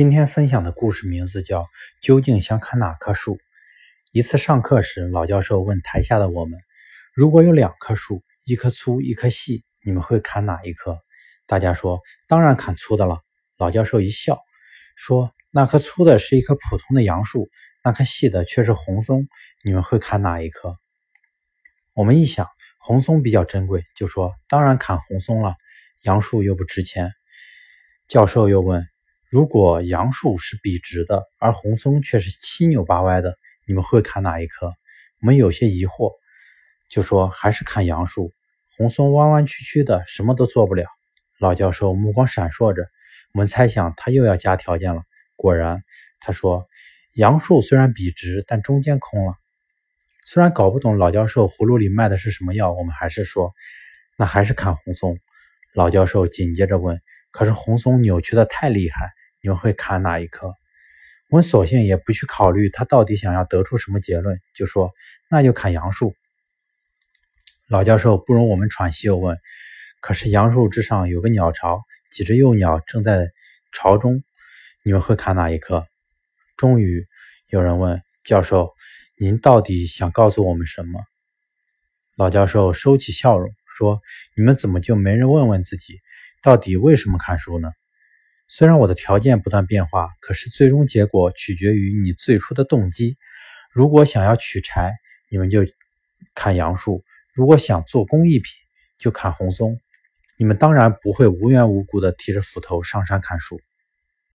今天分享的故事名字叫《究竟想砍哪棵树》。一次上课时，老教授问台下的我们：“如果有两棵树，一棵粗，一棵细，你们会砍哪一棵？”大家说：“当然砍粗的了。”老教授一笑，说：“那棵粗的是一棵普通的杨树，那棵细的却是红松，你们会砍哪一棵？”我们一想，红松比较珍贵，就说：“当然砍红松了，杨树又不值钱。”教授又问。如果杨树是笔直的，而红松却是七扭八歪的，你们会砍哪一棵？我们有些疑惑，就说还是砍杨树。红松弯弯曲曲的，什么都做不了。老教授目光闪烁着，我们猜想他又要加条件了。果然，他说：“杨树虽然笔直，但中间空了。”虽然搞不懂老教授葫芦里卖的是什么药，我们还是说：“那还是砍红松。”老教授紧接着问：“可是红松扭曲的太厉害。”你们会砍哪一棵？我们索性也不去考虑他到底想要得出什么结论，就说那就砍杨树。老教授不容我们喘息，又问：“可是杨树之上有个鸟巢，几只幼鸟正在巢中，你们会砍哪一棵？”终于有人问教授：“您到底想告诉我们什么？”老教授收起笑容说：“你们怎么就没人问问自己，到底为什么砍树呢？”虽然我的条件不断变化，可是最终结果取决于你最初的动机。如果想要取柴，你们就砍杨树；如果想做工艺品，就砍红松。你们当然不会无缘无故的提着斧头上山砍树。